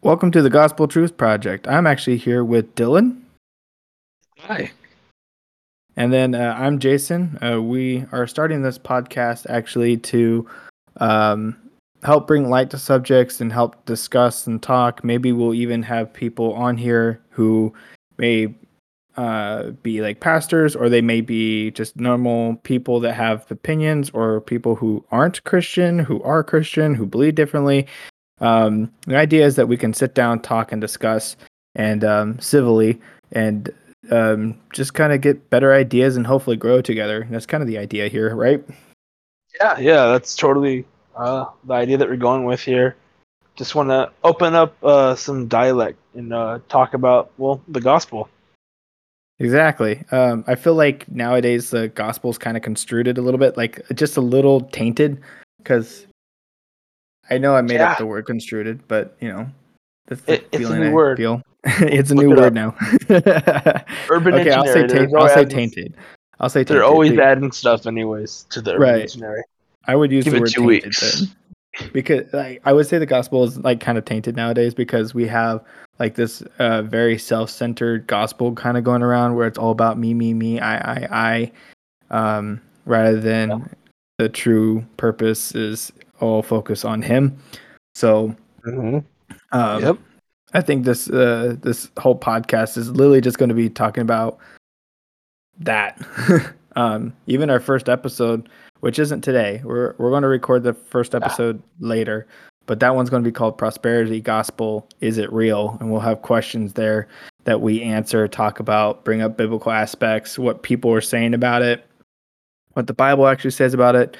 Welcome to the Gospel Truth Project. I'm actually here with Dylan. Hi. And then uh, I'm Jason. Uh, we are starting this podcast actually to um, help bring light to subjects and help discuss and talk. Maybe we'll even have people on here who may uh, be like pastors or they may be just normal people that have opinions or people who aren't Christian, who are Christian, who believe differently. Um, the idea is that we can sit down, talk, and discuss, and um, civilly, and um, just kind of get better ideas and hopefully grow together. That's kind of the idea here, right? Yeah, yeah, that's totally uh, the idea that we're going with here. Just want to open up uh, some dialect and uh, talk about well the gospel. Exactly. Um, I feel like nowadays the gospel's kind of construed a little bit, like just a little tainted, because I know I made Yeah. up the word construed, but you know, that's the It- feeling I word. feel. it's a Look new it word now. Urban okay, I'll say taint, I'll say tainted. I'll say tainted. They're always adding stuff anyways to the Urban Right. Dictionary. I would use Give the word two tainted weeks. then. because like I would say the gospel is like kind of tainted nowadays because we have like this uh, very self-centered gospel kind of going around where it's all about me, me, me, I, I, I, um, rather than Yeah. the true purpose is all focus on Him. So Mm-hmm. um, Yep. I think this uh, this whole podcast is literally just going to be talking about that. um, even our first episode, which isn't today, we're we're going to record the first episode later, but that one's going to be called "Prosperity Gospel: Is It Real?" and we'll have questions there that we answer, talk about, bring up biblical aspects, what people are saying about it, what the Bible actually says about it.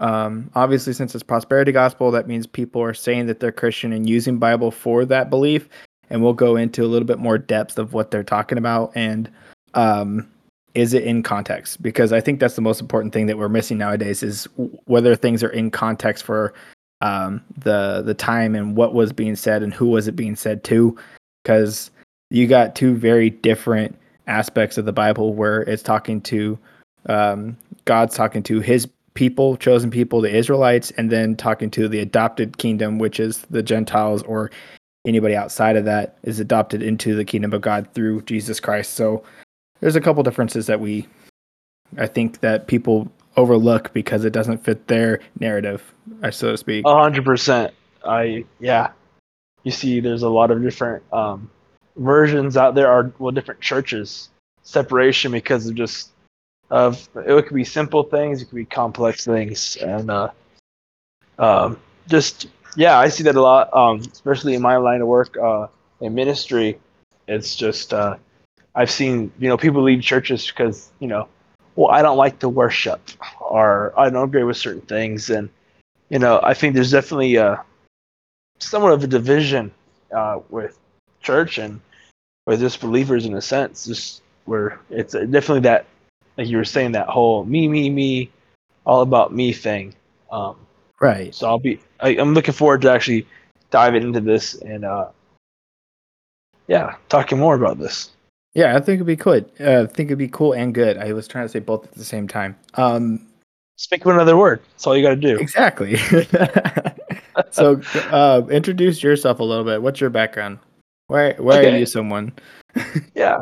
Um, obviously, since it's prosperity gospel, that means people are saying that they're Christian and using Bible for that belief. And we'll go into a little bit more depth of what they're talking about and um, is it in context? Because I think that's the most important thing that we're missing nowadays is whether things are in context for um, the the time and what was being said and who was it being said to. Because you got two very different aspects of the Bible where it's talking to um, God's talking to His people, chosen people, the Israelites, and then talking to the adopted kingdom, which is the Gentiles or anybody outside of that is adopted into the kingdom of God through Jesus Christ. So there's a couple differences that we, I think, that people overlook because it doesn't fit their narrative, uh, so to speak. A hundred percent. I yeah. You see, there's a lot of different um, versions out there. Are well, different churches separation because of just of it could be simple things, it could be complex things, and uh, um, just yeah, I see that a lot. Um, especially in my line of work, uh, in ministry, it's just uh, I've seen you know people leave churches because you know, well, I don't like to worship, or I don't agree with certain things, and you know, I think there's definitely uh, somewhat of a division uh, with church and with just believers in a sense, just where it's definitely that, like you were saying, that whole me, me, me, all about me thing. Um, Right. so I'll be, I, I'm looking forward to actually diving into this and, uh, yeah, talking more about this. Yeah, I think it'd be cool. Uh, I think it'd be cool and good. I was trying to say both at the same time. Um, Speak of another word. That's all you got to do. exactly. so, uh, introduce yourself a little bit. What's your background? Why, why are you someone? Yeah.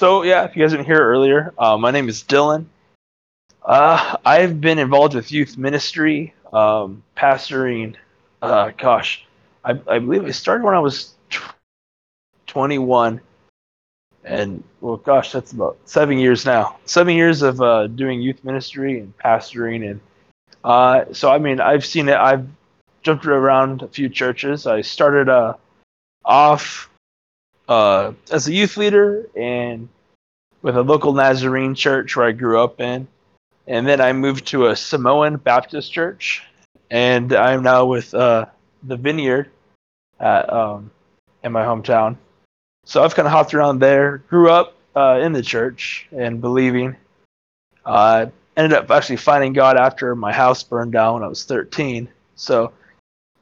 So yeah, if you guys didn't hear earlier, uh, my name is Dylan. Uh, I've been involved with youth ministry, um, pastoring. Uh, gosh, I, I believe I started when I was tw- 21, and well, gosh, that's about seven years now. Seven years of uh, doing youth ministry and pastoring, and uh, so I mean, I've seen it. I've jumped around a few churches. I started uh, off uh, as a youth leader and with a local Nazarene church where I grew up in. And then I moved to a Samoan Baptist church. And I'm now with uh, the Vineyard at, um, in my hometown. So I've kind of hopped around there, grew up uh, in the church and believing. Uh, ended up actually finding God after my house burned down when I was 13. So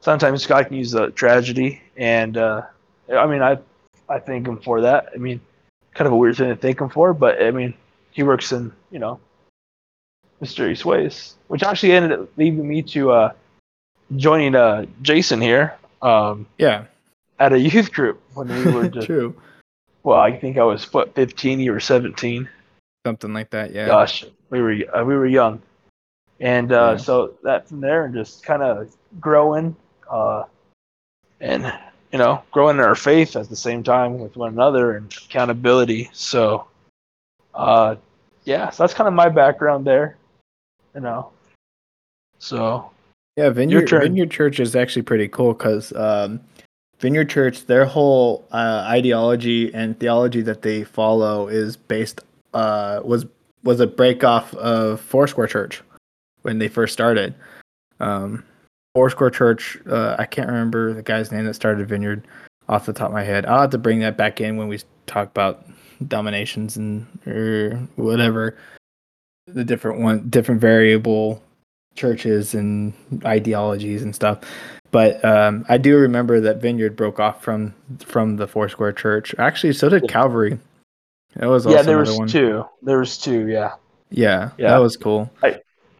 sometimes God can use a tragedy. And uh, I mean, I I thank him for that. I mean, kind of a weird thing to thank him for, but I mean, he works in you know mysterious ways, which actually ended up leading me to uh, joining uh, Jason here. Um, Yeah. at a youth group when we were just. True. Well, I think I was what 15. You were 17. Something like that. Yeah. Gosh, we were uh, we were young, and uh, Yeah. so that from there and just kind of growing, uh, and you know growing in our faith at the same time with one another and accountability. So, uh, yeah, so that's kind of my background there, you know. So Yeah, Vineyard. Vineyard Church is actually pretty cool because um, Vineyard Church, their whole uh, ideology and theology that they follow is based uh, was was a break off of Foursquare Church when they first started. Um, Foursquare Church, uh, I can't remember the guy's name that started Vineyard off the top of my head. I'll have to bring that back in when we talk about dominations and or whatever the different one different variable churches and ideologies and stuff. But um, I do remember that Vineyard broke off from from the Foursquare Church. Actually, so did Calvary. That was also yeah, there was one. two. There was two. Yeah, Yeah, Yeah. that was cool.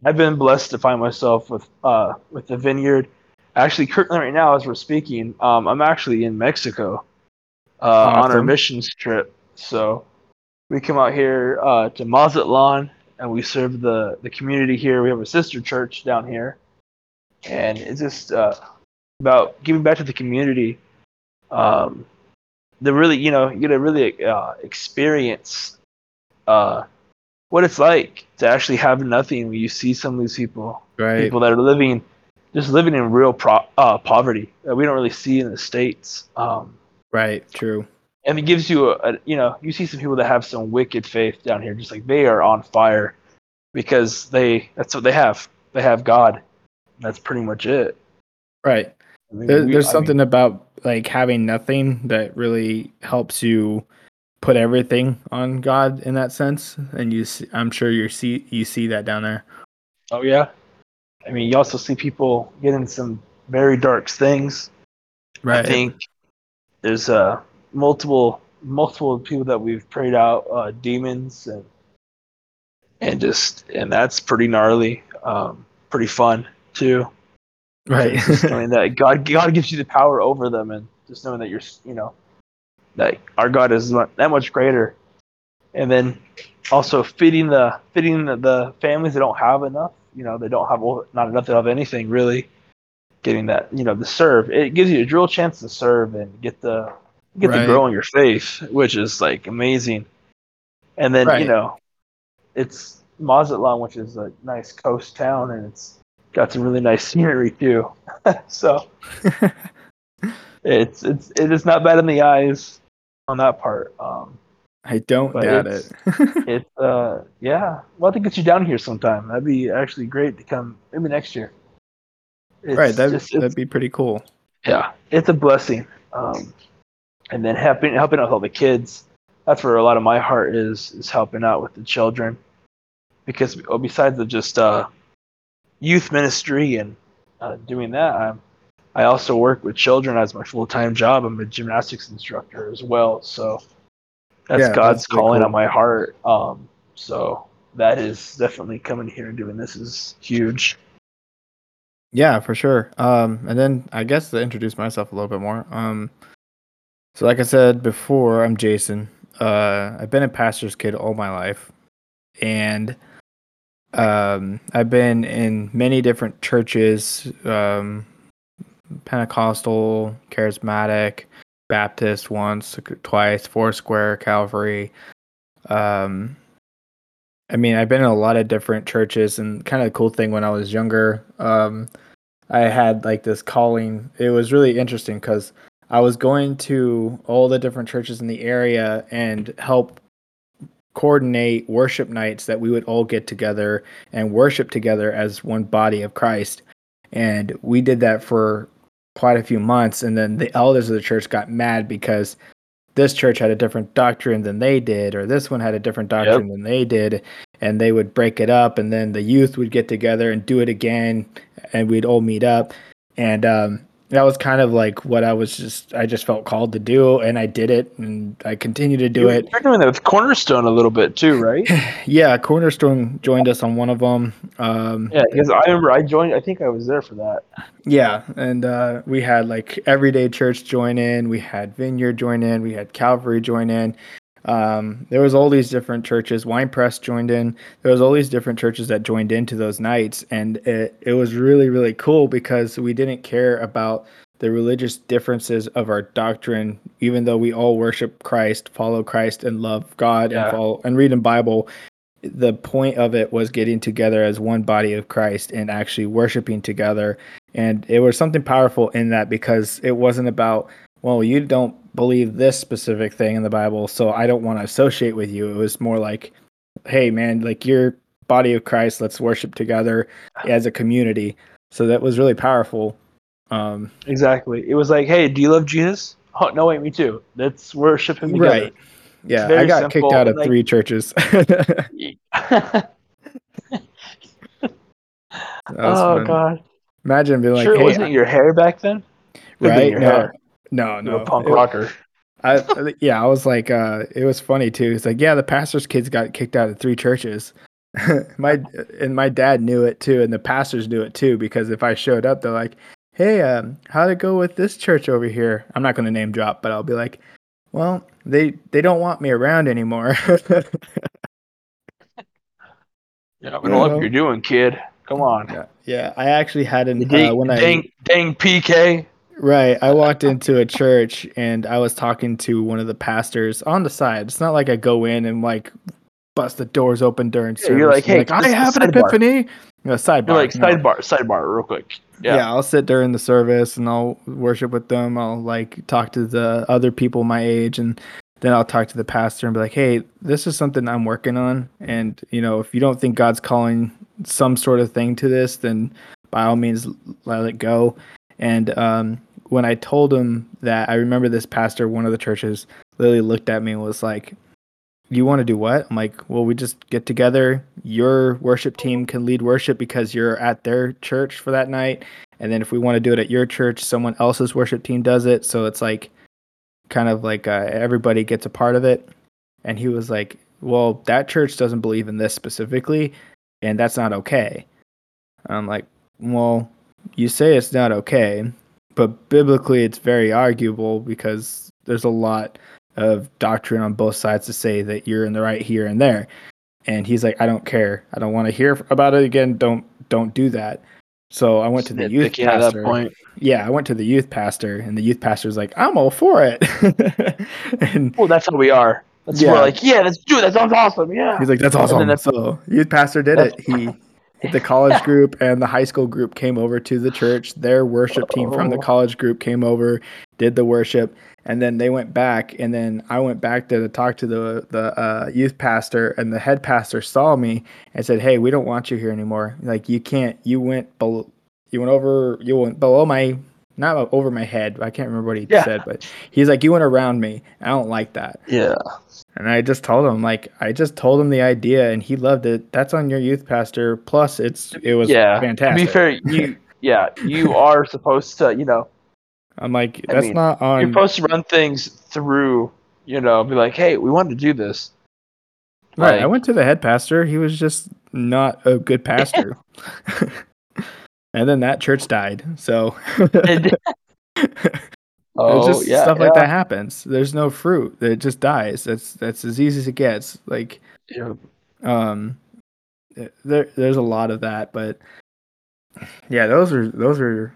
I've been blessed to find myself with uh with the vineyard. Actually, currently right now, as we're speaking, um, I'm actually in Mexico uh, on our Awesome. missions trip. So we come out here uh, to Mazatlan and we serve the the community here. We have a sister church down here, and it's just uh, about giving back to the community. Um, the really, you know, you get to really uh, experience uh, what it's like to actually have nothing when you see some of these people, Right. people that are living, just living in real pro- uh, poverty that we don't really see in the states. Um, Right. True. and it gives you a, a you know you see some people that have some wicked faith down here just like they are on fire because they that's what they have they have god that's pretty much it Right. I mean, There, we- there's I mean, something about like having nothing that really helps you put everything on God in that sense, and you. See, I'm sure you see you see that down there. oh yeah i mean you also see people getting some very dark things Right. i think there's uh multiple multiple people that we've prayed out uh demons and and just and that's pretty gnarly um pretty fun too Right. just knowing that God God gives you the power over them, and just knowing that you're you know that our God is that much greater, and then also feeding the feeding the, the families that don't have enough, you know, they don't have not enough of anything really, getting that you know the serve it gives you a real chance to serve and get the get Right. to grow in your faith, which is like amazing, and then Right. you know it's Mazatlan, which is a nice coast town, and it's got some really nice scenery too. so it's it's it is not bad in the eyes on that part. Um, I don't doubt it. it's uh yeah, we'll have to get you down here sometime. That'd be actually great to come maybe next year. It's right. That that'd be pretty cool. yeah, it's a blessing. Um, and then helping helping out with all the kids. That's where a lot of my heart is is helping out with the children, because oh, besides the just uh, youth ministry and uh, doing that, I'm, I also work with children as my full time job. I'm a gymnastics instructor as well, so that's Yeah, God's that's calling cool. on my heart. Um, so that is definitely coming here and doing this is huge. Yeah, for sure. Um, and then I guess to introduce myself a little bit more. Um, so like I said before, I'm Jason. Uh, I've been a pastor's kid all my life, and um, I've been in many different churches, um, Pentecostal, Charismatic, Baptist once, twice, Foursquare, Calvary. Um, I mean, I've been in a lot of different churches, and kind of the cool thing when I was younger, um, I had like this calling. It was really interesting because I was going to all the different churches in the area and help coordinate worship nights that we would all get together and worship together as one body of Christ. And we did that for quite a few months. And then the elders of the church got mad because this church had a different doctrine than they did, or this one had a different doctrine than they did. And they would break it up. And then the youth would get together and do it again. And we'd all meet up. And um, that was kind of like what I was just I just felt called to do, and I did it, and I continue to do you, it. You're doing that with Cornerstone a little bit too, right? yeah, Cornerstone joined us on one of them. Um, yeah, because I remember I joined. I think I was there for that. Yeah, and uh, we had like Everyday Church join in, we had Vineyard join in, we had Calvary join in. Um, there was all these different churches. Wine Press joined in. There was all these different churches that joined into those nights, and it it was really really cool because we didn't care about the religious differences of our doctrine, even though we all worship Christ, follow Christ, and love God, Yeah. and follow and read in Bible. The point of it was getting together as one body of Christ and actually worshiping together. And it was something powerful in that because it wasn't about, well, you don't believe this specific thing in the Bible, so I don't want to associate with you. It was more like, hey, man, like you're body of Christ, let's worship together as a community. So that was really powerful. Um, Exactly. It was like, hey, do you love Jesus? Oh no, wait, me too. Let's worship him together. right. Yeah, I got simple, kicked out of like- three churches. Oh fun. god. Imagine being like, sure, hey, wasn't your hair back then. Right? your No, hair. No, no. a punk It- rocker. I, I- yeah, I was like, uh, it was funny too. It's like, yeah, the pastor's kids got kicked out of three churches. my and my dad knew it too, and the pastors knew it too because if I showed up, they're like, "Hey, um, how'd it go with this church over here?" I'm not going to name drop, but I'll be like, "Well, they they don't want me around anymore." Yeah, we don't love Yeah. what you're doing, kid. Come on. yeah, yeah, I actually had an uh, Dang, when I dang, dang PK. Right. I walked into a church and I was talking to one of the pastors on the side. It's not like I go in and like bust the doors open during Yeah, service. you're like, "Hey, I have an sidebar." epiphany. No, sidebar. You're like sidebar, sidebar, real quick. Yeah. Yeah. I'll sit during the service and I'll worship with them. I'll like talk to the other people my age and then I'll talk to the pastor and be like, "Hey, this is something I'm working on and, you know, if you don't think God's calling some sort of thing to this, then by all means let it go." And um when I told him that, I remember this pastor, one of the churches, literally looked at me and was like, "You want to do what?" I'm like, "Well, we just get together. Your worship team can lead worship because you're at their church for that night, and then if we want to do it at your church, someone else's worship team does it. So it's like, kind of like uh, everybody gets a part of it." And he was like, "Well, that church doesn't believe in this specifically, and that's not okay." I'm like, "Well, you say it's not okay." But biblically it's very arguable because there's a lot of doctrine on both sides to say that you're in the right here and there and he's like i don't care i don't want to hear about it again don't don't do that so i went to the youth pastor yeah i went to the youth pastor and the youth pastor's like i'm all for it and Well, that's how we are. That's Yeah. we're like, yeah, let's do it. That sounds awesome. Yeah. He's like, that's awesome. that's- so youth pastor did it. He the college group and the high school group came over to the church. Their worship team from the Oh. college group came over, did the worship, and then they went back. And then I went back to talk to the the uh, youth pastor, and the head pastor saw me and said, "Hey, we don't want you here anymore. Like you can't. You went below. You went over. You went below my." Not over my head. I can't remember what he Yeah. said, but he's like, "You went around me. I don't like that." yeah. And I just told him, like, I just told him the idea, and he loved it. That's on your youth pastor. Plus, it's it was yeah. fantastic. To be fair, you yeah, you are supposed to, you know, I'm like, I that's mean, not on. you're supposed to run things through, you know, be like, hey, we wanted to do this. right. I went to the head pastor. He was just not a good pastor. and then that church died. So oh just yeah, stuff like that happens. There's no fruit. It just dies. That's that's as easy as it gets. Like Yeah. um there there's a lot of that but yeah those are those are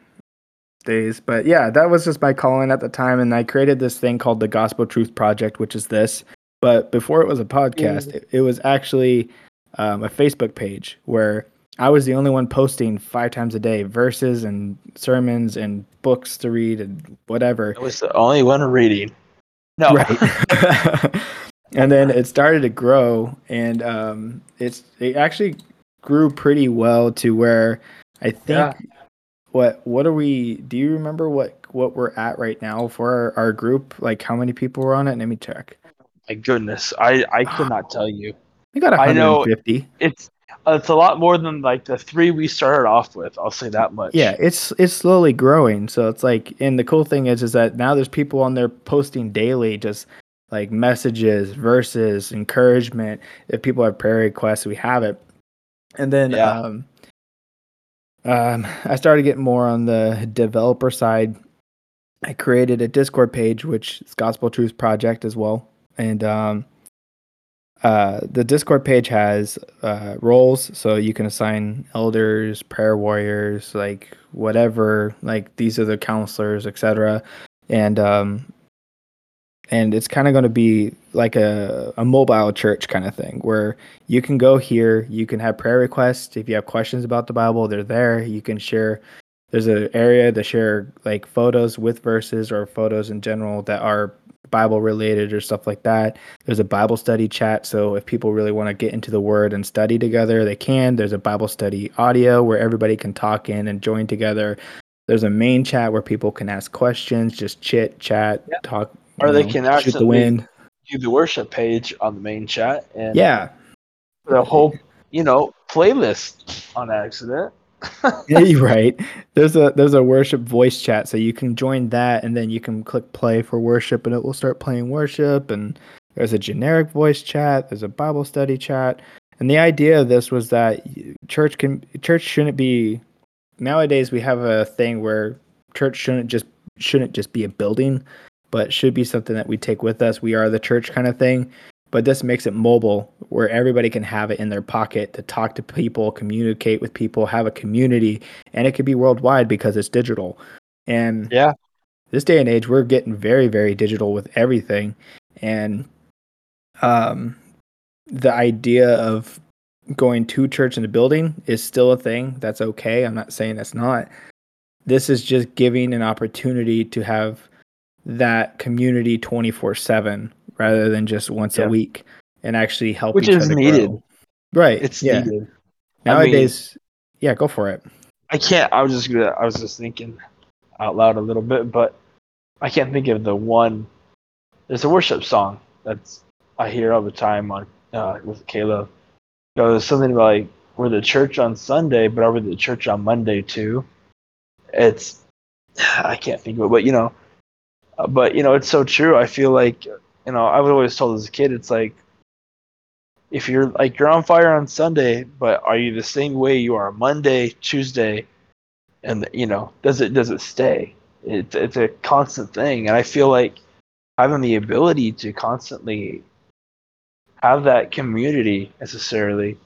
days but yeah that was just my calling at the time and i created this thing called the gospel truth project which is this but before it was a podcast it, it was actually um, a facebook page where i was the only one posting five times a day verses and sermons and books to read and whatever I was the only one reading. No. right and then it started to grow and um it's it actually grew pretty well to where i think Yeah. what what are we do you remember what what we're at right now for our, our group like how many people were on it let me check My goodness. I I could not tell you. we got I know- 150 It's it's a lot more than like the three we started off with. I'll say that much. Yeah, it's it's slowly growing. So it's like, and the cool thing is, is that now there's people on there posting daily, just like messages, verses, encouragement. If people have prayer requests, we have it. And then Yeah. um, um, I started getting more on the developer side. I created a Discord page, which is Gospel Truth Project as well, and um, uh, the Discord page has uh, roles, so you can assign elders, prayer warriors, like whatever. Like these are the counselors, etc. And um, and it's kind of going to be like a, a mobile church kind of thing where you can go here you can have prayer requests if you have questions about the bible they're there you can share there's an area to share like photos with verses or photos in general that are bible related or stuff like that. There's a bible study chat so if people really want to get into the word and study together they can. There's a bible study audio where everybody can talk in and join together. There's a main chat where people can ask questions just chit chat Yeah. talk Or they know, can shoot the actually wind. Do the worship page on the main chat and yeah. the whole you know playlist on accident. yeah, you're right. There's a there's a worship voice chat, so you can join that, and then you can click play for worship, and it will start playing worship. And there's a generic voice chat. There's a Bible study chat, and the idea of this was that church can church shouldn't be. Nowadays, we have a thing where church shouldn't just shouldn't just be a building, but should be something that we take with us. We are the church kind of thing. But this makes it mobile where everybody can have it in their pocket to talk to people, communicate with people, have a community, and it could be worldwide because it's digital. And Yeah. this day and age, we're getting very, very digital with everything. And um, the idea of going to church in a building is still a thing. That's okay. I'm not saying that's not. This is just giving an opportunity to have that community 24 7 rather than just once Yeah. a week and actually help Which each is needed. grow. Right. It's yeah. needed. I mean- Nowadays, yeah, go for it. I can't. I was just gonna. I was just thinking out loud a little bit, but I can't think of the one. There's a worship song that's I hear all the time on uh, with Caleb. You know, there's something like we're the church on Sunday, but are we the church on Monday too? It's I can't think of it, but you know, uh, but you know, it's so true. I feel like you know I was always told as a kid, it's like if you're like you're on fire on Sunday, but are you the same way you are Monday, Tuesday, and you know does it does it stay? It's it's a constant thing, and I feel like having the ability to constantly have that community necessarily,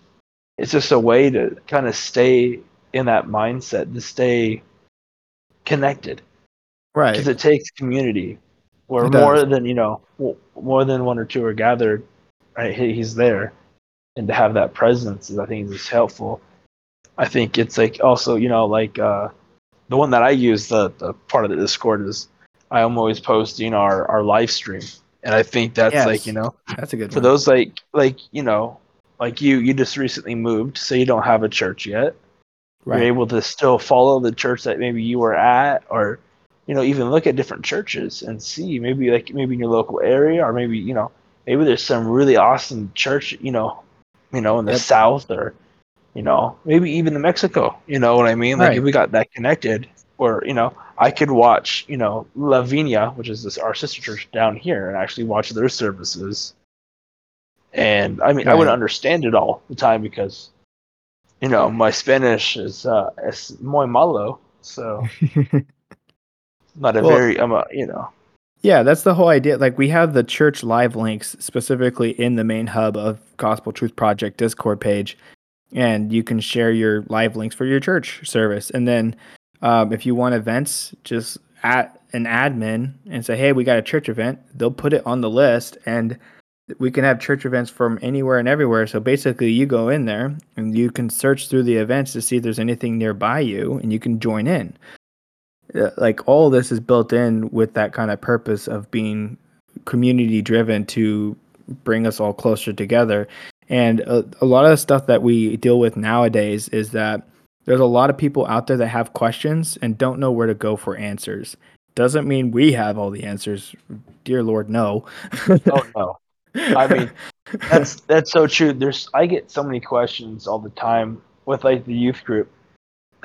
it's just a way to kind of stay in that mindset to stay connected Right. because it takes community where more does. than you know more than one or two are gathered right he's there and to have that presence is i think is helpful i think it's like also you know like uh the one that i use the, the part of the discord is i am always post you know our, our live stream and i think that's Yes. like you know That's a good for one. those like like you know like you you just recently moved so you don't have a church yet right. you're able to still follow the church that maybe you were at or you know even look at different churches and see maybe like maybe in your local area or maybe you know maybe there's some really awesome church you know you know in the Yep. south or you know maybe even in mexico you know what i mean like Right. if we got that connected or you know i could watch you know La Viña which is this our sister church down here and actually watch their services and i mean i wouldn't understand it all the time because you know my spanish is uh es muy malo so not a Well- very i'm a you know Yeah, that's the whole idea. Like we have the church live links specifically in the main hub of Gospel Truth Project Discord page, and you can share your live links for your church service. And then um, if you want events, just at an admin and say, "Hey, we got a church event." They'll put it on the list, and we can have church events from anywhere and everywhere. So basically, you go in there and you can search through the events to see if there's anything nearby you, and you can join in Uh, like all this is built in with that kind of purpose of being community driven to bring us all closer together. And a, a lot of the stuff that we deal with nowadays is that there's a lot of people out there that have questions and don't know where to go for answers. Doesn't mean we have all the answers. Dear lord no. Oh no. I mean that's that's so true. There's I get so many questions all the time with like the youth group.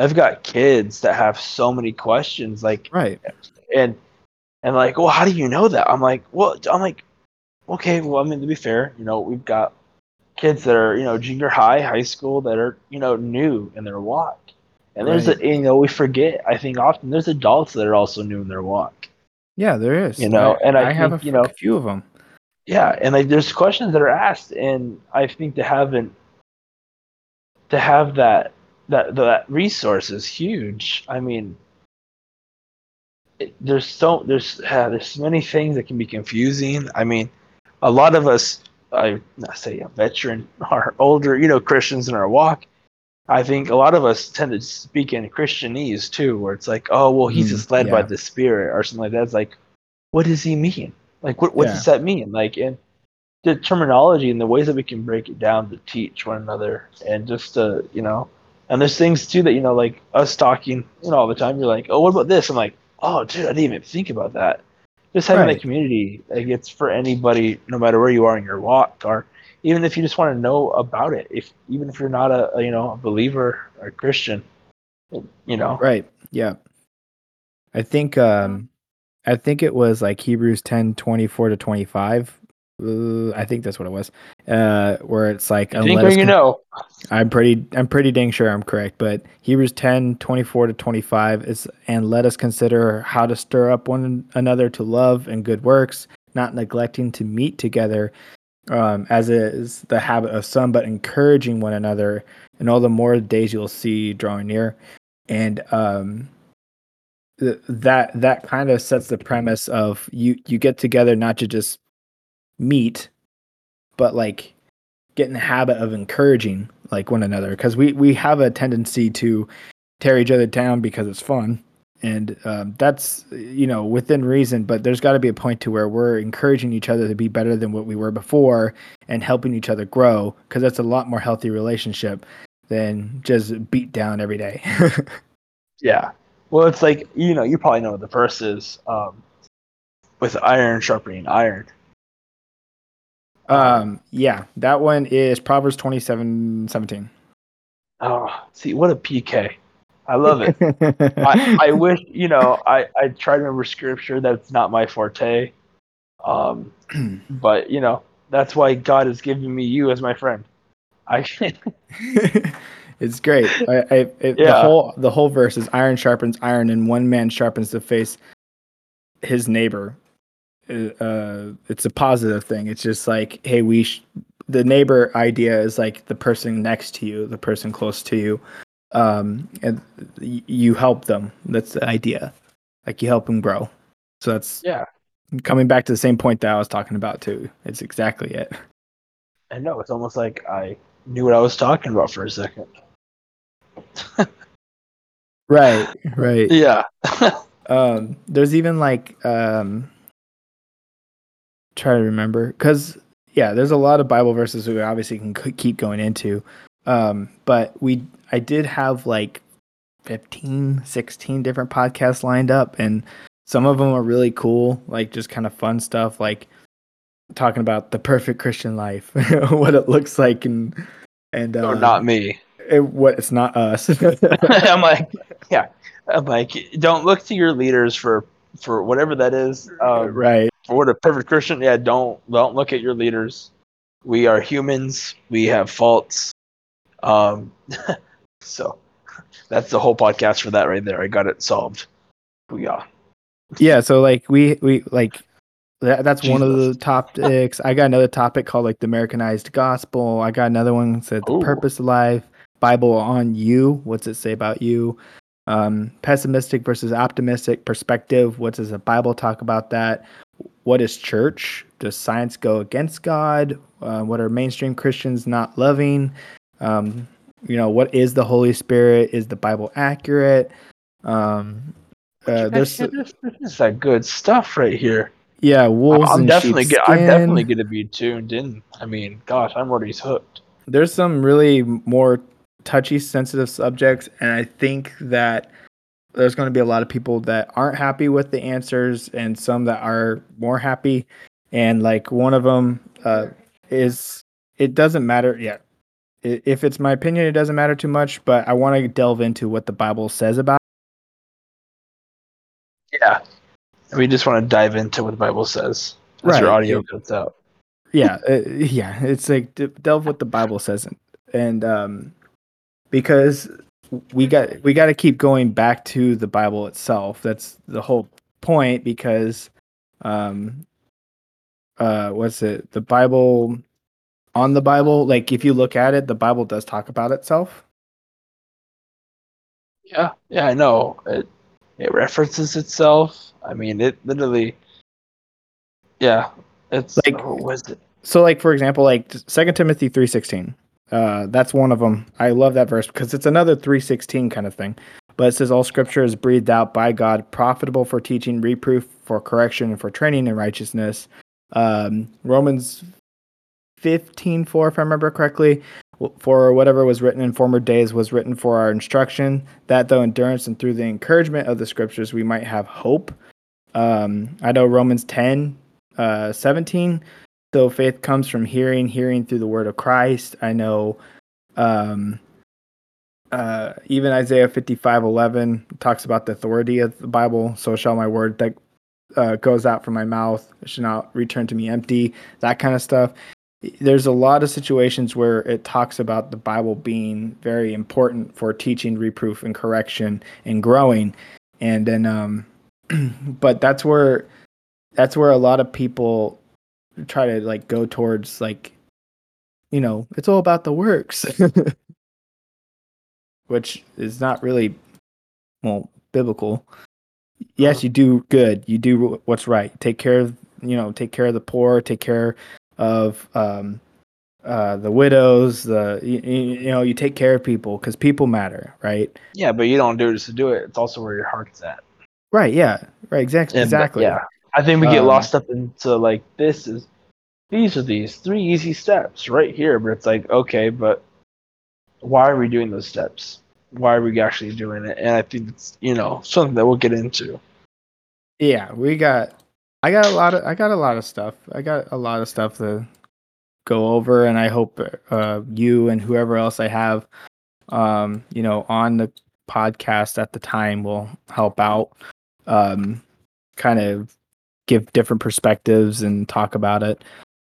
I've got kids that have so many questions, like right, and and like, well, how do you know that? I'm like, well, I'm like, okay, well, I mean, to be fair, you know, we've got kids that are you know junior high, high school that are you know new in their walk, and there's Right. a you know we forget. I think often there's adults that are also new in their walk. yeah, there is. You know, and I have think, a you know- a few of them. Yeah, and like there's questions that are asked, and I think to have an to have that that that resource is huge. I mean, it, there's so there's uh, there's so many things that can be confusing. I mean, a lot of us, I not say a veteran or older, you know, Christians in our walk. I think a lot of us tend to speak in Christianese too, where it's like, oh, well, he's Mm, just led by the Spirit or something like that. It's like, what does he mean? Like, what what Yeah. does that mean? Like, and the terminology and the ways that we can break it down to teach one another and just to, you know, and there's things too that you know, like us talking, you know, all the time. You're like, oh, what about this? I'm like, oh, dude, I didn't even think about that. Just having Right. that community, like, it's for anybody, no matter where you are in your walk, or even if you just want to know about it. If even if you're not a, a you know a believer or a Christian, you know, Right. Yeah. I think um I think it was like Hebrews 10 24 to 25. Uh, I think that's what it was. Uh where it's like let where us you know, I'm pretty I'm pretty dang sure I'm correct, but Hebrews 10 24 to 25 is and let us consider how to stir up one another to love and good works, not neglecting to meet together um, as is the habit of some, but encouraging one another, and all the more days you'll see drawing near. And um, that that kind of sets the premise of you you get together not to just meet, but like get in the habit of encouraging like one another because we we have a tendency to tear each other down because it's fun and um, that's you know within reason but there's got to be a point to where we're encouraging each other to be better than what we were before and helping each other grow because that's a lot more healthy relationship than just beat down every day yeah. Well, it's like you know, you probably know what the verse is. Um, with iron sharpening iron. Um yeah that one is proverbs 27 17 Oh, see, what a PK! I love it. I, I wish you know I, I try to remember scripture that's not my forte um but you know that's why god has given me you as my friend i it's great. I, I, it, The whole the whole verse is iron sharpens iron, and one man sharpens the face his neighbor. Uh, it's a positive thing. It's just like, hey, we. Sh- the neighbor idea is like the person next to you, the person close to you, um, and you help them. That's the idea. Like you help them grow. So that's yeah coming back to the same point that I was talking about too. It's exactly it. i know it's almost like i knew what i was talking about for a second Right. Right. yeah um there's even like um try to remember because yeah there's a lot of bible verses we obviously can keep going into. Um but we i did have like 15 16 different podcasts lined up and some of them are really cool like just kind of fun stuff like talking about the perfect christian life what it looks like and and uh, or not me. it- what it's not us. I'm like yeah i'm like don't look to your leaders for for whatever that is um, right for a perfect christian yeah don't don't look at your leaders. We are humans. We have faults. Um so that's the whole podcast for that right there. I got it solved. Yeah yeah so like we we like that, that's one of the topics. I got another topic called like the americanized gospel. I got another one that said the Ooh. purpose of life bible on you. What's it say about you? Um pessimistic versus optimistic perspective. What does the bible talk about that what is church? Does science go against god? Uh, what are mainstream christians not loving? Um you know what is the holy spirit? Is the bible accurate? Um uh, there's this, this? Is that good stuff right here. Yeah wolves I'm in definitely get, I'm definitely going to be tuned in. I mean, gosh, I'm already hooked. there's some really more touchy sensitive subjects and i think that there's going to be a lot of people that aren't happy with the answers and some that are more happy and like one of them uh, is it doesn't matter. Yeah, if it's my opinion, it doesn't matter too much. But I want to delve into what the Bible says about. Yeah. We just want to dive into what the Bible says. As your audio cuts out. yeah uh, yeah it's like delve what the bible says and, and um because we got we got to keep going back to the bible itself that's the whole point because um uh what's it the bible on the bible like if you look at it the bible does talk about itself Yeah, yeah, I know. It it references itself. I mean, it literally. Yeah, it's Like- what was it? so like for example like second timothy 3.16 uh that's one of them i love that verse because it's another 3.16 kind of thing. But it says all scripture is breathed out by god profitable for teaching reproof for correction and for training in righteousness. Um romans 15.4 if i remember correctly for whatever was written in former days was written for our instruction that though endurance and through the encouragement of the scriptures we might have hope. Um i know romans 10 uh 17 so faith comes from hearing, hearing through the word of Christ. I know um uh even Isaiah 55 11 talks about the authority of the Bible. So shall my word that uh, goes out from my mouth it should not return to me empty, that kind of stuff. There's a lot of situations where it talks about the Bible being very important for teaching, reproof, and correction and growing. And then um but that's where that's where a lot of people try to like go towards like you know it's all about the works. Which is not really well biblical. Yes you do good. You do what's right. Take care of you know take care of the poor. Take care of um uh the widows the you, you know you take care of people because people matter right? Yeah, but you don't do it just to do it. It's also where your heart's at. right yeah. Right exactly And, exactly. Yeah, I think we get Um, lost up into like this is these are these three easy steps right here, but it's like okay, but why are we doing those steps? Why are we actually doing it? And I think it's you know something that we'll get into. yeah we got i got a lot of i got a lot of stuff i got a lot of stuff to go over and i hope uh you and whoever else i have um you know on the podcast at the time will help out um kind of give different perspectives and talk about it.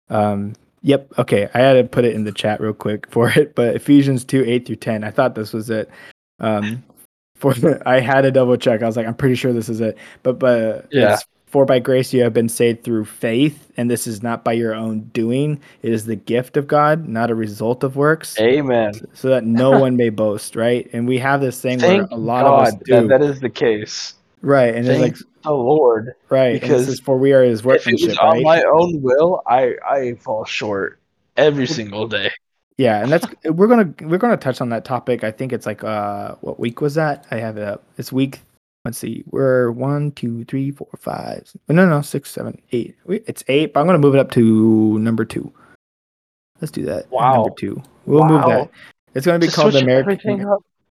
Um yep okay i had to put it in the chat real quick for it but ephesians 2 8 through 10 i thought this was it. Um for i had to double check. I was like i'm pretty sure this is it. But but Yeah. for by grace you have been saved through faith and this is not by your own doing. It is the gift of god not a result of works. Amen. so that no one may boast right? And we have this thing where a lot God of us do that that is the case. Right and Thank it's like the Lord. right because this is for we are his If it was workmanship on right my own will, I I fall short every single day. Yeah, and that's we're gonna we're gonna touch on that topic. I think it's like uh what week was that? I have it up. It's week. Let's see. We're one, two, three, four, five. No, no, six, seven, eight. It's eight, but I'm gonna move it up to number two. Let's do that. Wow. Number two. We'll move that. It's gonna be Just called the American.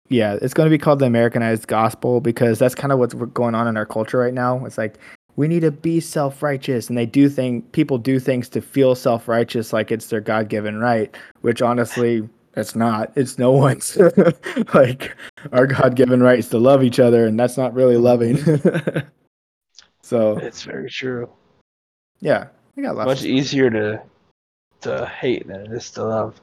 Yeah, it's gonna be called the Americanized gospel because that's kind of what's going on in our culture right now. It's like we need to be self-righteous, and they do think people do things to feel self-righteous, like it's their God-given right, which honestly it's not. It's no one's. like our God-given right is to love each other, and that's not really loving. so It's very true. yeah, got lots. Much easier to to hate than it is to love.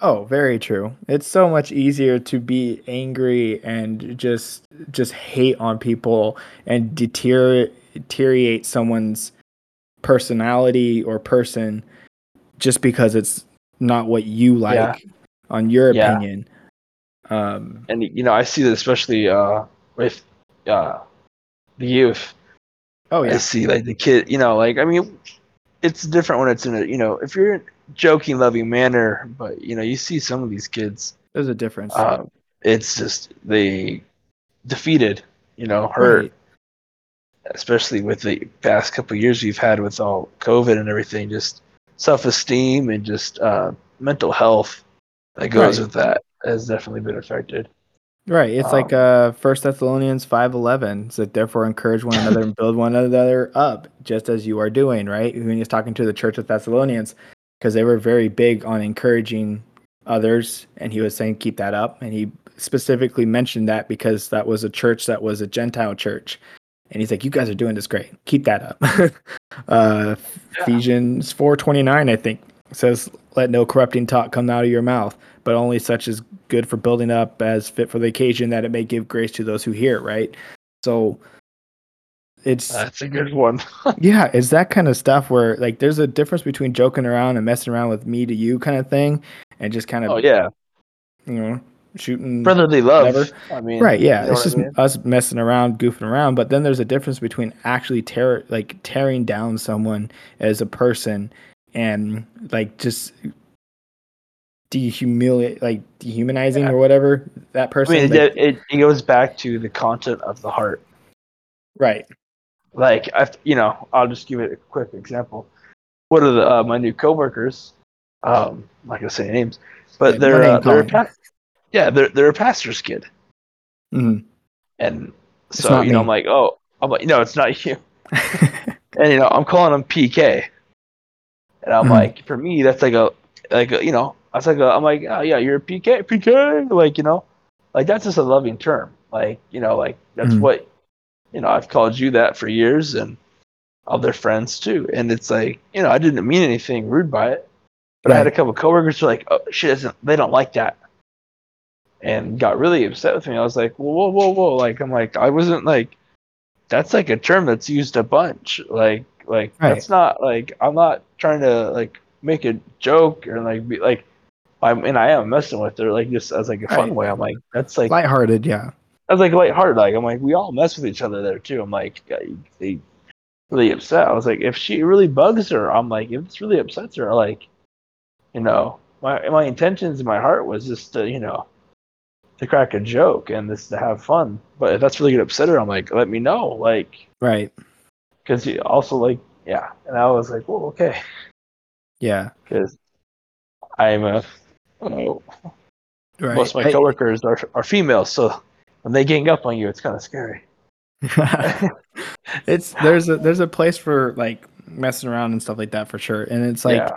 Oh, very true. It's so much easier to be angry and just just hate on people and deteriorate deteriorate someone's personality or person just because it's not what you like Yeah. on your Yeah. opinion. Um And you know, I see that especially uh with uh the youth. oh yeah. I see like the kid, you know, like I mean, it's different when it's in a, you know, if you're in a joking, loving manner, but you know, you see some of these kids, There's a difference. um, it's just they defeated, you know, hurt, Right. especially with the past couple of years we've had with all COVID and everything, just self-esteem and just uh, mental health that goes Right. with that has definitely been affected. Right. It's like Um, uh First Thessalonians five eleven. So therefore encourage one another and build one another up, just as you are doing, right? When he's talking to the church of Thessalonians. because they were very big on encouraging others, and he was saying keep that up, and he specifically mentioned that because that was a church that was a Gentile church, and he's like, "You guys are doing this great. Keep that up." uh, Yeah. Ephesians four twenty nine, I think, says, "Let no corrupting talk come out of your mouth, but only such as good for building up, as fit for the occasion, that it may give grace to those who hear." it, Right. So it's That's a good one. yeah, it's that kind of stuff where like there's a difference between joking around and messing around with me to you kind of thing, and just kind of oh yeah, you know shooting brotherly love. Whatever. I mean, Right, yeah. you know it's what I just mean? us messing around, goofing around, but then there's a difference between actually tear like tearing down someone as a person and like just dehumiliate like dehumanizing Yeah. or whatever that person I mean, like- it, it, goes back to the content of the heart. right. Like, I, you know, I'll just give it a quick example. One of the uh, my new coworkers, um, I'm not gonna say names, but Yeah, they're uh, they're a pa- yeah, they're they're a pastor's kid, Mhm. and so you know, me. I'm like, oh, I'm like, no, it's not you, and you know, I'm calling him PK, and I'm Mhm. like, for me, that's like a like a, you know, I was like, a, I'm like, oh yeah, you're a PK, PK, like you know, like that's just a loving term, like you know, like that's Mhm. what, you know, I've called you that for years, and other friends too, and it's like, you know, I didn't mean anything rude by it, but I had a Right. couple coworkers who were like, oh shit, isn't they don't like that, and got really upset with me. I was like, whoa, whoa, whoa, whoa, like I'm like, I wasn't like, that's like a term that's used a bunch, like like Right. that's not like I'm not trying to like make a joke or like be like I'm and I am messing with her like just as like a fun Right. way. I'm like that's like Lighthearted, yeah. I was like lighthearted. Like I'm like we all mess with each other there too. I'm like I- they really upset. I was like if she really bugs her, I'm like if this really upsets her, like you know my my intentions in my heart was just to you know to crack a joke and this to have fun. But if that's really gonna upset her, I'm like let me know like Right. because you also like yeah. And I was like well okay Yeah. because I'm a know, Right. most of my I- coworkers are are females, so when they gang up on you, it's kind of scary. it's there's a there's a place for like messing around and stuff like that for sure. And it's like yeah,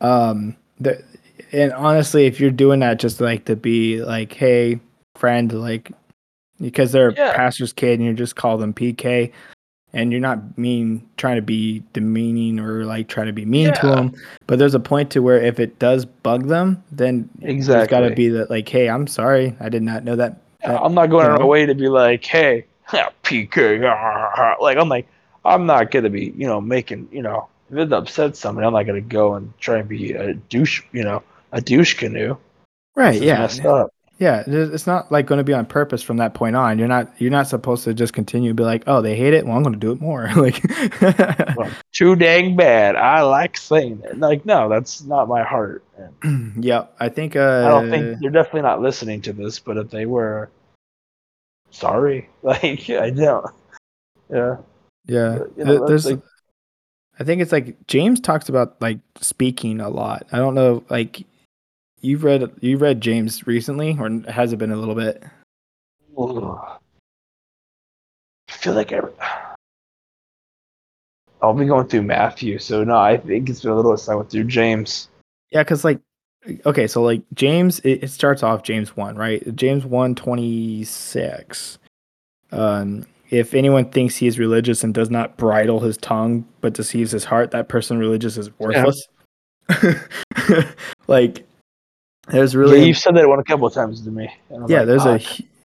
um the and honestly if you're doing that just like to be like hey friend like because they're a Yeah. pastor's kid and you just call them pk and you're not mean trying to be demeaning or like trying to be mean to them. But there's a point to where if it does bug them then it's got to be that like hey i'm sorry. I did not know that, that I'm not going out of my way to be like, hey, PK, like I'm like, I'm not gonna be, you know, making, you know, if it upsets somebody, I'm not gonna go and try and be a douche, you know, a douche canoe. right yeah. messed up. Yeah it's not like going to be on purpose from that point on you're not you're not supposed to just continue to be like oh they hate it well i'm going to do it more like Well, too dang bad. I like saying it. Like, no, that's not my heart. Yeah, I think. Uh, I don't think they're definitely not listening to this. But if they were, sorry. Like, I don't. Yeah. Yeah, you know, there's. like- I think it's like James talks about like speaking a lot. I don't know, like you've read you read James recently, or has it been a little bit? Ugh. I feel like I, I'll be going through Matthew, so no, I think it's been a little since I went through James. Yeah, because like, okay, so like James, it, it starts off James one, right? James one twenty six. Um, if anyone thinks he is religious and does not bridle his tongue but deceives his heart, that person religious is worthless. like, there's really yeah, you've said that one a couple of times to me. yeah like, there's a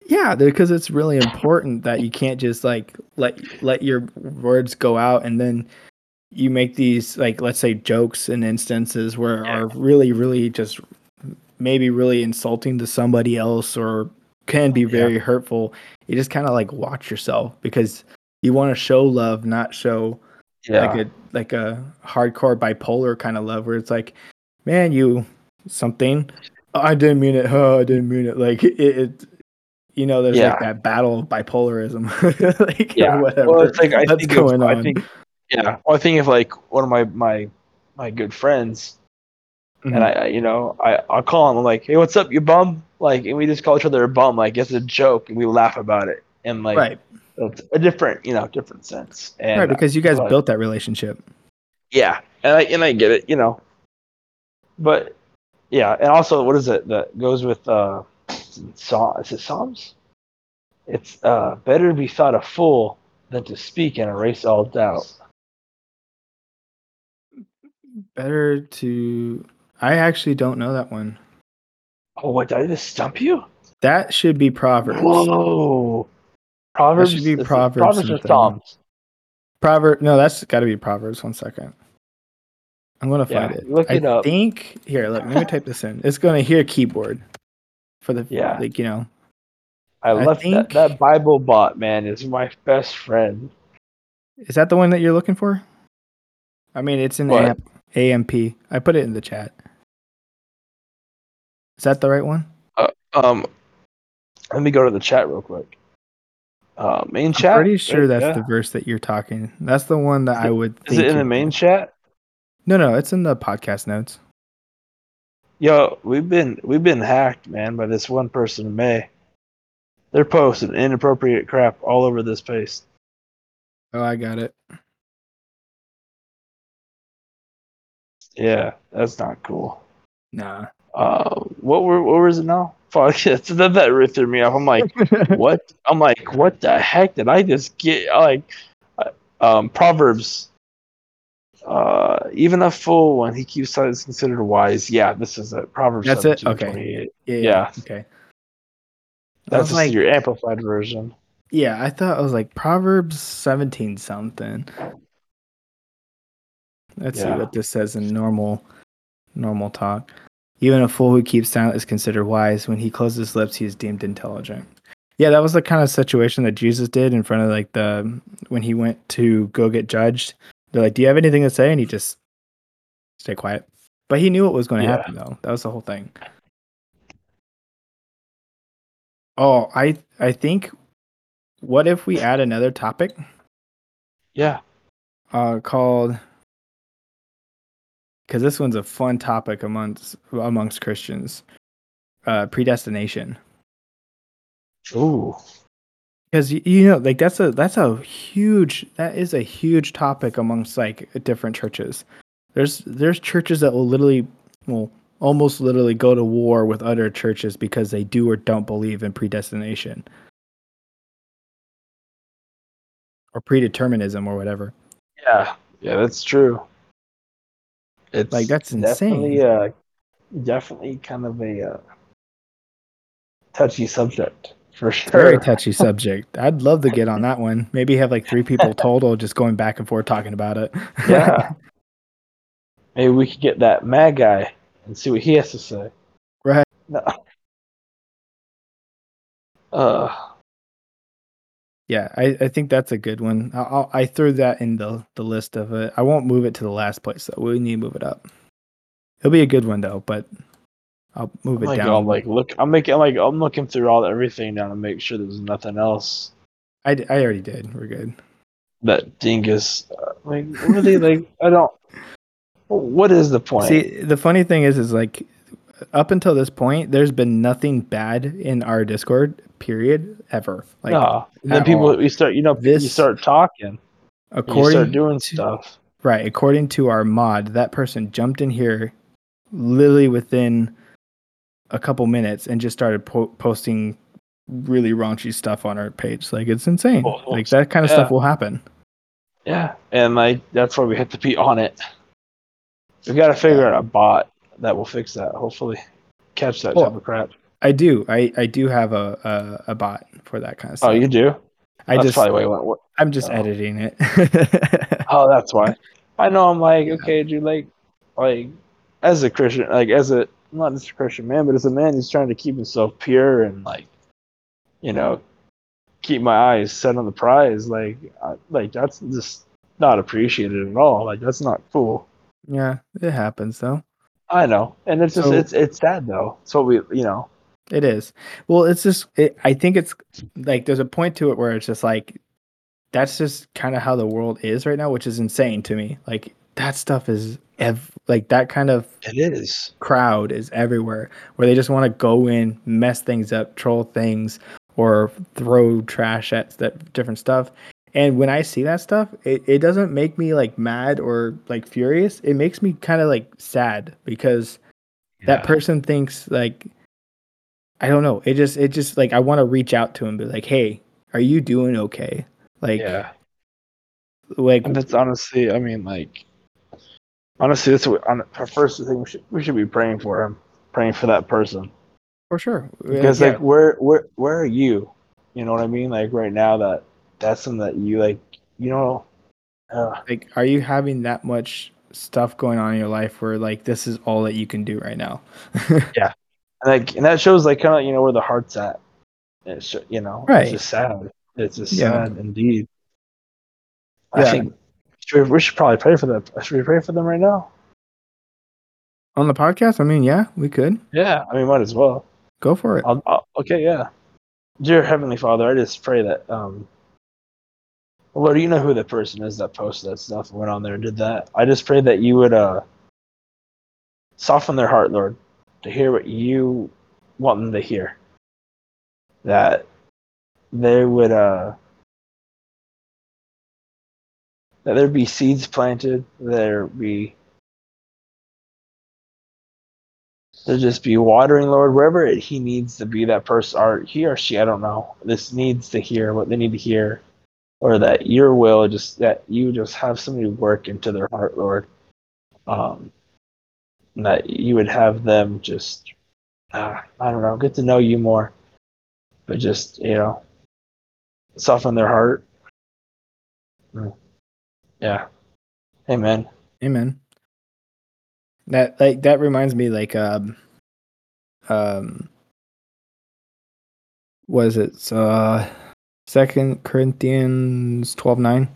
yeah because it's really important that you can't just like let let your words go out and then you make these like let's say jokes and instances where Yeah. are really really just maybe really insulting to somebody else or can be Yeah. very hurtful you just kind of like watch yourself because you want to show love not show yeah, like a like a hardcore bipolar kind of love where it's like man you something "Oh, i didn't mean it oh i didn't mean it like it, it you know there's Yeah. like that battle of bipolarism like yeah. whatever Well, it's like I that's think going of, on I think, yeah. Well, I think of like one of my my my good friends, Mhm. and I, I- you know, I I'll call him. I'm like, hey, what's up, you bum? Like, and we just call each other a bum. Like, it's a joke, and we laugh about it, and like, right it's a different, you know, different sense. And right because you guys built that relationship Yeah, and I and I get it. You know, but yeah, and also what is it that goes with uh, Psalm? Is it Psalms? It's uh, better to be thought a fool than to speak and erase all doubt. Better to. I actually don't know that one. Oh, what did I just stump you? That should be Proverbs. Whoa! Proverbs should be Proverbs Proverbs or. Psalms. Proverb. No, that's got to be Proverbs. One second. I'm gonna Yeah, find it. look I it up. think here. Let, let me type this in. It's gonna hear keyboard for the Yeah. like you know. I, I left think- that, that Bible bot man is my best friend. Is that the one that you're looking for? I mean, it's in What? AMP, AMP. I put it in the chat. Is that the right one? Um, let me go to the chat real quick. Uh, main chat. I'm pretty sure that's yeah. the verse that you're talking. That's the one that Is I would. Is think it in the main chat? No, no, it's in the podcast notes. Yo, we've been we've been hacked, man, by this one person in May. They're posting inappropriate crap all over this place. Oh, I got it. Yeah, that's not cool. Nah. Uh, what were what was it now? Fuck, that that really threw me off. I'm like, what? I'm like, what the heck did I just get? Like, uh, um, Proverbs. Uh, even a fool when he keeps silent is considered wise. Yeah, this is it. Proverbs. That's it? Okay. 28. yeah, yeah. Okay. That's like, your amplified version. yeah, I thought it was like Proverbs 17 something. Let's see what this says in normal normal talk. Even a fool who keeps silent is considered wise. When he closes his lips, he is deemed intelligent. Yeah, that was the kind of situation that Jesus did in front of like the when he went to go get judged. They're like, "Do you have anything to say?" And he just stay quiet. But he knew what was going to Yeah. happen, though. That was the whole thing. Oh, I I think. What if we add another topic Yeah. uh, called? Because this one's a fun topic amongst amongst Christians. Uh, predestination. Ooh. Because you, you know like that's a that's a huge that is a huge topic amongst like different churches there's there's churches that will literally will almost literally go to war with other churches because they do or don't believe in predestination or predeterminism or whatever Yeah. Yeah, that's true. It's Like, that's Definitely, insane. uh, definitely kind of a uh, touchy subject for sure. very touchy subject i'd love to get on that one maybe have like three people total just going back and forth talking about it Yeah. Maybe we could get that mad guy and see what he has to say. Right. No. Uh, Yeah, I, I think that's a good one. I, I'll, I threw that in the, the list of it. I won't move it to the last place though. We need to move it up. It'll be a good one though, but I'll move I'm it like, down. I'm like, look, I'm making, like, I'm looking through all everything now to make sure there's nothing else I, d- I already did. We're good. that dingus. Uh, like, really, like, I don't. What is the point? See, the funny thing is, is like up until this point, there's been nothing bad in our Discord. Period. Ever. Like no. And then people, all. you start, you know, you This- start talking, you according start doing to- stuff. Right. According to our mod, that person jumped in here literally within a couple minutes and just started po- posting really raunchy stuff on our page. Like it's insane. Like that kind of yeah. stuff will happen. Yeah, and like that's why we have to be on it. We've got to figure out a bot that will fix that. Hopefully, catch that Well, type of crap. I do. I I do have a a, a bot for that kind of stuff. Oh, you do? I that's just probably why you went. What? I'm just oh. editing it. Oh, that's why. I know. I'm like, okay, dude. Like, like as a Christian, like as a not just a Christian man, but as a man who's trying to keep himself pure and like, you know, keep my eyes set on the prize. Like, I, like that's just not appreciated at all. Like, that's not cool. yeah, it happens though. I know, and it's just So- it's it's sad though. So we you know. It is. Well, it's just. It, I think it's like there's a point to it where it's just like that's just kind of how the world is right now, which is insane to me. Like that stuff is ev- like that kind of It is. crowd is everywhere where they just want to go in, mess things up, troll things, or throw trash at that different stuff. And when I see that stuff, it, it doesn't make me like mad or like furious. It makes me kind of like sad because that person thinks like I don't know. It just it just like I want to reach out to him, be like, hey, are you doing okay? Like yeah. like And that's honestly, I mean, like, honestly, that's what on our first thing we should we should be praying for him, praying for that person. for sure. Because Yeah. like, where where where are you? You know what I mean? Like right now, that that's something that you like. You know, uh, like are you having that much stuff going on in your life where like this is all that you can do right now? and like, and that shows like kind of you know where the heart's at. It's you know, Right. it's just sad. It's just Yeah. sad indeed. Yeah. I think should we, we should probably pray for them. Should we pray for them right now? On the podcast? I mean, yeah, we could. Yeah, I mean, might as well. Go for it. I'll, I'll, okay, yeah. Dear Heavenly Father, I just pray that, um, Lord, you know who the person is that posted that stuff and went on there and did that. I just pray that you would uh, soften their heart, Lord, to hear what you want them to hear. That they would, uh, that there be seeds planted, there be there just be watering, Lord, wherever it, He needs to be that person, or he or she, I don't know. This needs to hear what they need to hear, or that Your will, just that you just have somebody work into their heart, Lord. Um, and that you would have them just, uh, I don't know, get to know You more, but just you know, soften their heart. Mm. Yeah. Amen. Amen. That like that reminds me like um um was it uh second Corinthians twelve nine?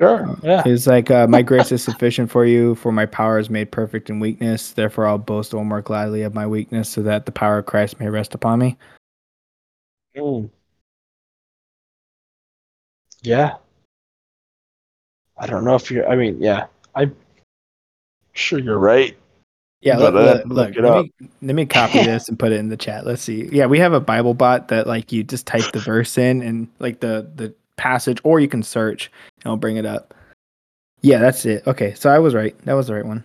Sure. Yeah. It's like uh, my grace is sufficient for you, for my power is made perfect in weakness. Therefore, I'll boast all more gladly of my weakness, so that the power of Christ may rest upon me. Mm. Yeah. I don't know if you're. I mean, yeah. I'm sure you're right. Yeah, But look, look, look, look let, me, let me copy this and put it in the chat. Let's see. Yeah, we have a Bible bot that like you just type the verse in and like the the passage, or you can search and it'll bring it up. Yeah, that's it. Okay, so I was right. That was the right one.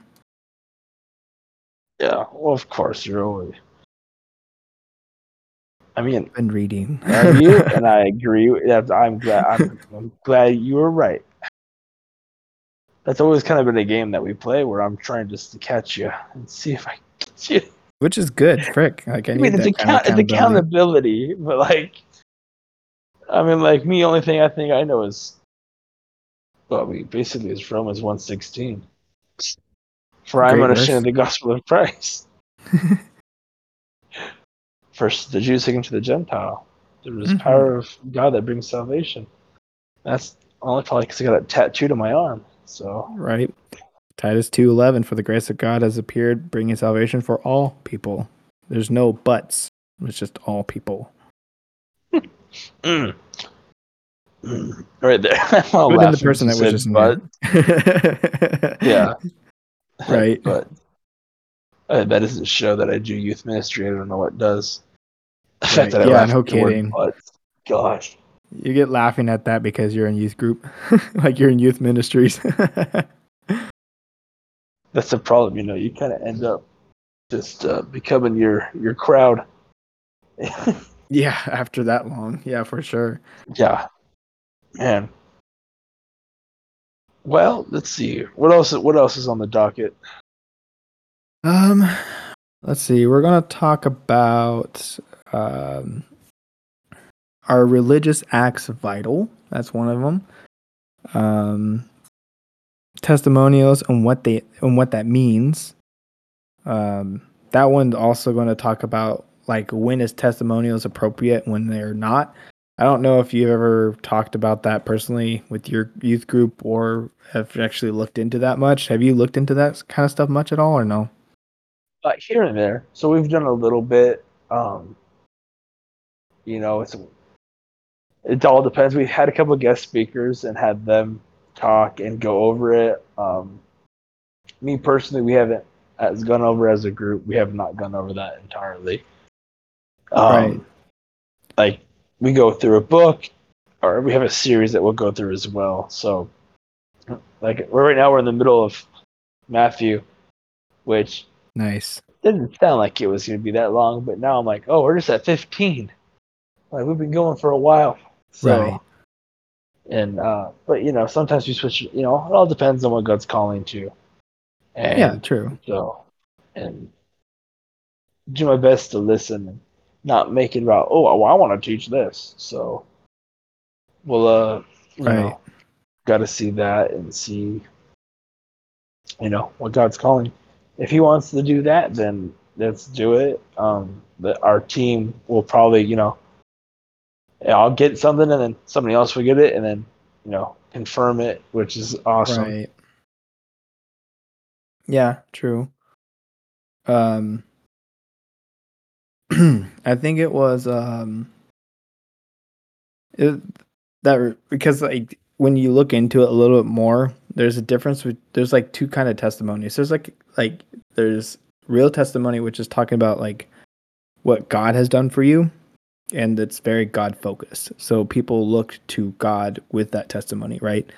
Yeah. Well, of course you're always. I mean, Been reading. and you and I agree. with. I'm glad. I'm, I'm glad you were right. That's always kind of been a game that we play where I'm trying just to catch you and see if I catch you. Which is good. Frick. Like I, I mean, it's, kind of it's accountability. accountability, but like, I mean, like me, only thing I think I know is, well, mean, basically, it's Romans one sixteen. For I am Great unashamed of the gospel of Christ. First, the Jew second to the Gentile. There is Mhm. power of God that brings salvation. That's only probably because I got it tattooed on my arm. So Right. Titus 2:11 for the grace of God has appeared bringing salvation for all people. There's no buts. It's just all people. Mm. Mm. right there. I'm Good in the person that was just but. Yeah. Right. but uh, that doesn't show that I do youth ministry. I don't know what does. Right. fact that I Yeah, no the word but, Gosh. You get laughing at that because you're in youth group, like you're in youth ministries. That's the problem, you know. You kind of end up just uh, becoming your your crowd. yeah, after that long, yeah, for sure. yeah, man. Well, let's see. What else? What else is on the docket? Um, let's see. We're gonna talk about um, are religious acts vital? That's one of them. Um, testimonials and what they and what that means. Um, that one's also going to talk about like when is testimonials appropriate when they're not. I don't know if you've ever talked about that personally with your youth group or have actually looked into that much. Have you looked into that kind of stuff much at all or no? Uh, here and there. So we've done a little bit. Um, you know, it's it all depends. We had a couple of guest speakers and had them talk and go over it. Um, me personally, we haven't as gone over as a group. We have not gone over that entirely. Um, Right. Like we go through a book, or we have a series that we'll go through as well. So, like we're right now, we're in the middle of Matthew, which Nice. Didn't sound like it was going to be that long, but now I'm like, oh, we're just at 15. Like we've been going for a while. So, Right. and uh, but you know, sometimes we switch. You know, it all depends on what God's calling to. And yeah, true. So, and do my best to listen and not make it about, oh, well, I want to teach this. So, we'll, uh, you Right. know, got to see that and see, you know, what God's calling. If He wants to do that, then let's do it. Um, the, our team will probably, you know, I'll get something and then somebody else will get it and then, you know, confirm it, which is awesome. Right. Yeah, true. Um I think it was um it, that because like when you look into it a little bit more, there's a difference with there's like two kind of testimonies. There's like like there's real testimony which is talking about like what God has done for you and it's very God focused. So people look to God with that testimony, right?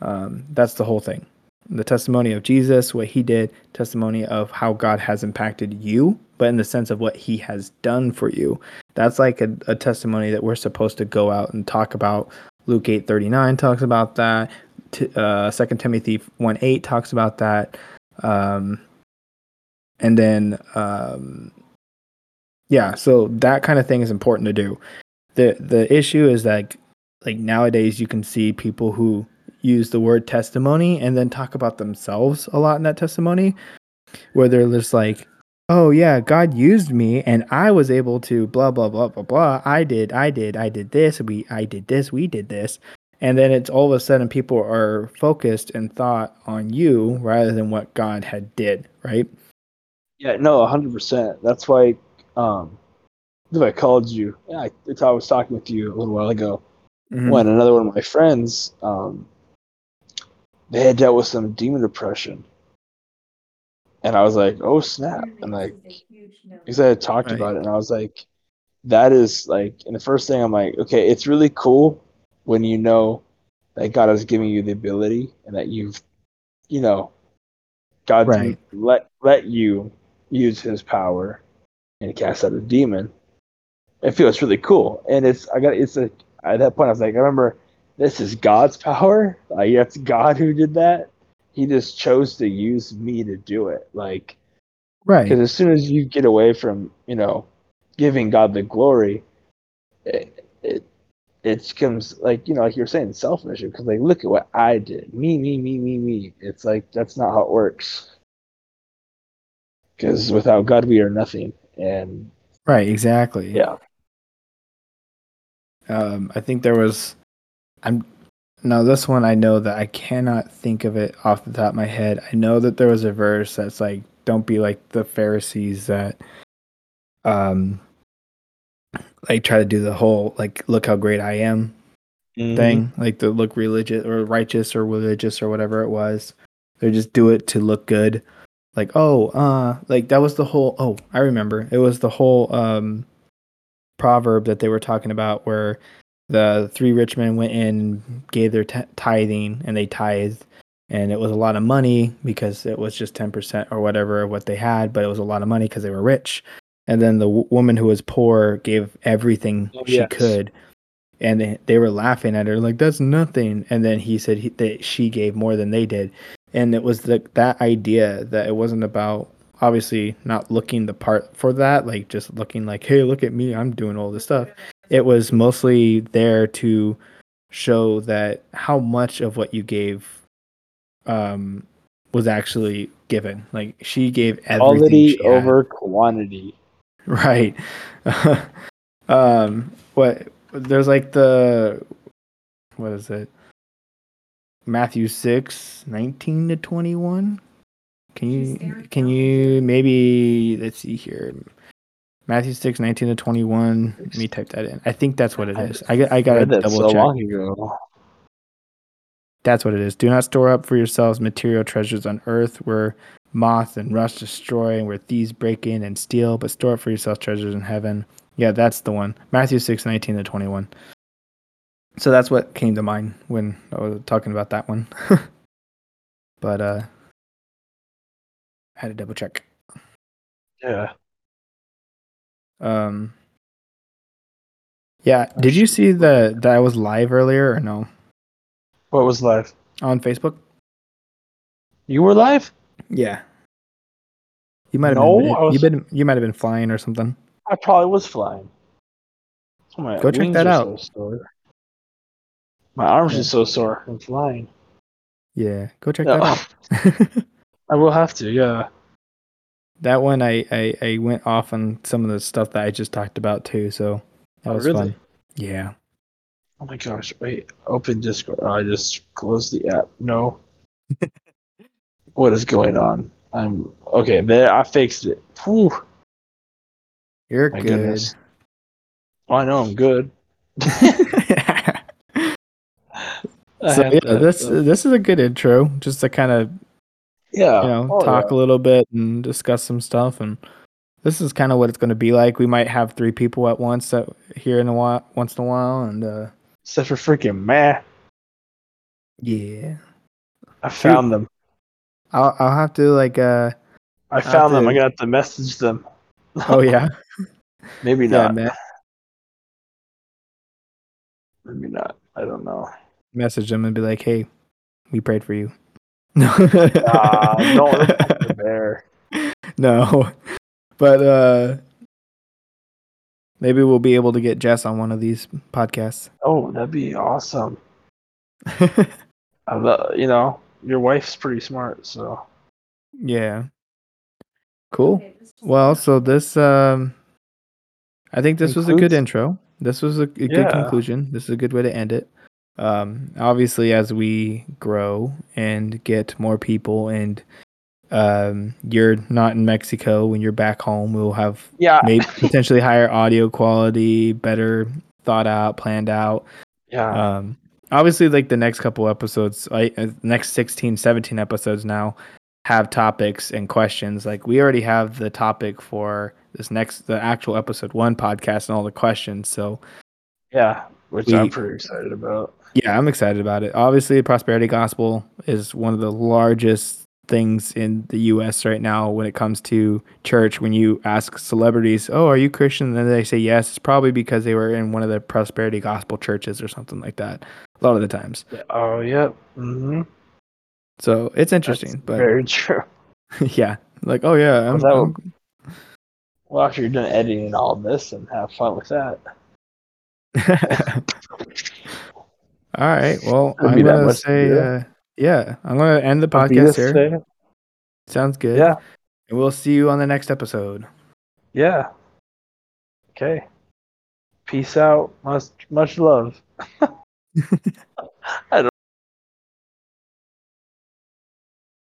Um, that's the whole thing. The testimony of Jesus, what he did, testimony of how God has impacted you, but in the sense of what he has done for you. That's like a, a testimony that we're supposed to go out and talk about. Luke 8:39 talks about that. T- uh, 2 Timothy 1:8 talks about that. Um, and then um, yeah, so that kind of thing is important to do. the The issue is that like nowadays you can see people who use the word testimony and then talk about themselves a lot in that testimony, where they're just like, "Oh yeah, God used me and I was able to blah blah blah blah blah. I did, I did, I did this. We, I did this. We did this." And then it's all of a sudden people are focused and thought on you rather than what God had did, right? Yeah, no, hundred percent. That's why um I called you. I, it's- I was talking with you a little while ago Mhm. when another one of my friends um they had dealt with some demon oppression. And I was like, oh snap. And like because I had talked Right. about it and I was like, that is like and the first thing I'm like, okay, it's really cool when you know that God is giving you the ability and that you've you know God Right. let let you use his power and cast out a demon. I feel it's really cool. And it's I got it's a at that point I was like, I remember this is God's power. Like that's God who did that. He just chose to use me to do it. Like Right. because as soon as you get away from you know giving God the glory, it it, it becomes like you know like you're saying selfish because like look at what I did, me me me me me. It's like that's not how it works. Because without God, we are nothing. And Right, exactly. yeah, Um, I think there was. I'm now this one. I know that I cannot think of it off the top of my head. I know that there was a verse that's like, "Don't be like the Pharisees that, um, like try to do the whole like, look how great I am thing, like the look religious or righteous or religious or whatever it was. They just do it to look good. Like, oh, uh, like that was the whole. Oh, I remember. It was the whole um proverb that they were talking about where the three rich men went in and gave their t- tithing and they tithed and it was a lot of money because it was just 10% or whatever what they had but it was a lot of money because they were rich and then the w- woman who was poor gave everything Oh, she yes. could and they, they were laughing at her like that's nothing and then he said he, that she gave more than they did and it was the, that idea that it wasn't about obviously not looking the part for that like just looking like hey look at me i'm doing all this stuff. It was mostly there to show that how much of what you gave um was actually given. Like she gave everything quality over quantity. right. Um what there's like the what is it matthew 6 19 to 21 can you can you maybe let's see here. Matthew 6 19 to 21 let me type that in. I think that's what it is. I, got- I gotta read that double so check. long ago. that's what it is. Do not store up for yourselves material treasures on earth where moth and rust destroy and where thieves break in and steal but store up for yourselves treasures in heaven. Yeah that's the one. Matthew 6 19 to 21 so that's what came to mind when i was talking about that one but uh I had to double check Yeah. Um. Yeah. Did you see the that I was live earlier or no What was live? on Facebook? You were live? Yeah. You might have No, been. Was- You been. You might have been flying or something. I probably was flying. Go check that out. So. My arms Yeah. are so sore from flying. Yeah. Go check No. that oh. out. I will have to. Yeah. that one, I, I I went off on some of the stuff that I just talked about too. So that Oh, was really? fun. Yeah. Oh my gosh! Wait. Open Discord. Oh, I just closed the app. No. what is going on? I'm okay. There, I fixed it. Whew. You're My good. goodness. Oh, I know I'm good. I so yeah, that, this uh, this is a good intro, just to kind of yeah. you know Oh, talk yeah. a little bit and discuss some stuff, and this is kind of what it's going to be like. We might have three people at once that here in a while, once in a while, and uh Except for freaking man. yeah, I found them. I'll I'll have to like uh I found them. to- I got to message them. oh yeah Maybe yeah not. man Maybe not. I don't know. Message them and be like, hey, we prayed for you. No, no, don't poke no, but uh maybe we'll be able to get Jess on one of these podcasts. Oh, that'd be awesome. I love, you know, your wife's pretty smart, so yeah. Cool. Well, so this um I think this was a good intro. This was a, a good conclusion. This is a good way to end it. Um obviously as we grow and get more people and um you're not in Mexico when you're back home, we'll have yeah, maybe potentially higher audio quality, better thought out, planned out. yeah, Um obviously like the next couple episodes, like uh, next 16, 17 episodes now have topics and questions. Like we already have the topic for this next the actual episode 1 podcast and all the questions. So, yeah. Which we- I'm pretty excited about. Yeah, I'm excited about it. Obviously, prosperity gospel is one of the largest things in the US right now when it comes to church. When you ask celebrities, "Oh, are you Christian?" and they say yes, it's probably because they were in one of the prosperity gospel churches or something like that. A lot of the times. Oh, yep. Mm-hmm. So, it's interesting, but very true. yeah. Like, oh yeah, I'm, that I'm- Well, after you're done editing all this and have fun with that. All right. Well, I'm gonna say, uh, yeah, I'm gonna end the podcast here. today? Sounds good. Yeah, And we'll see you on the next episode. yeah. Okay. Peace out. Much, much love.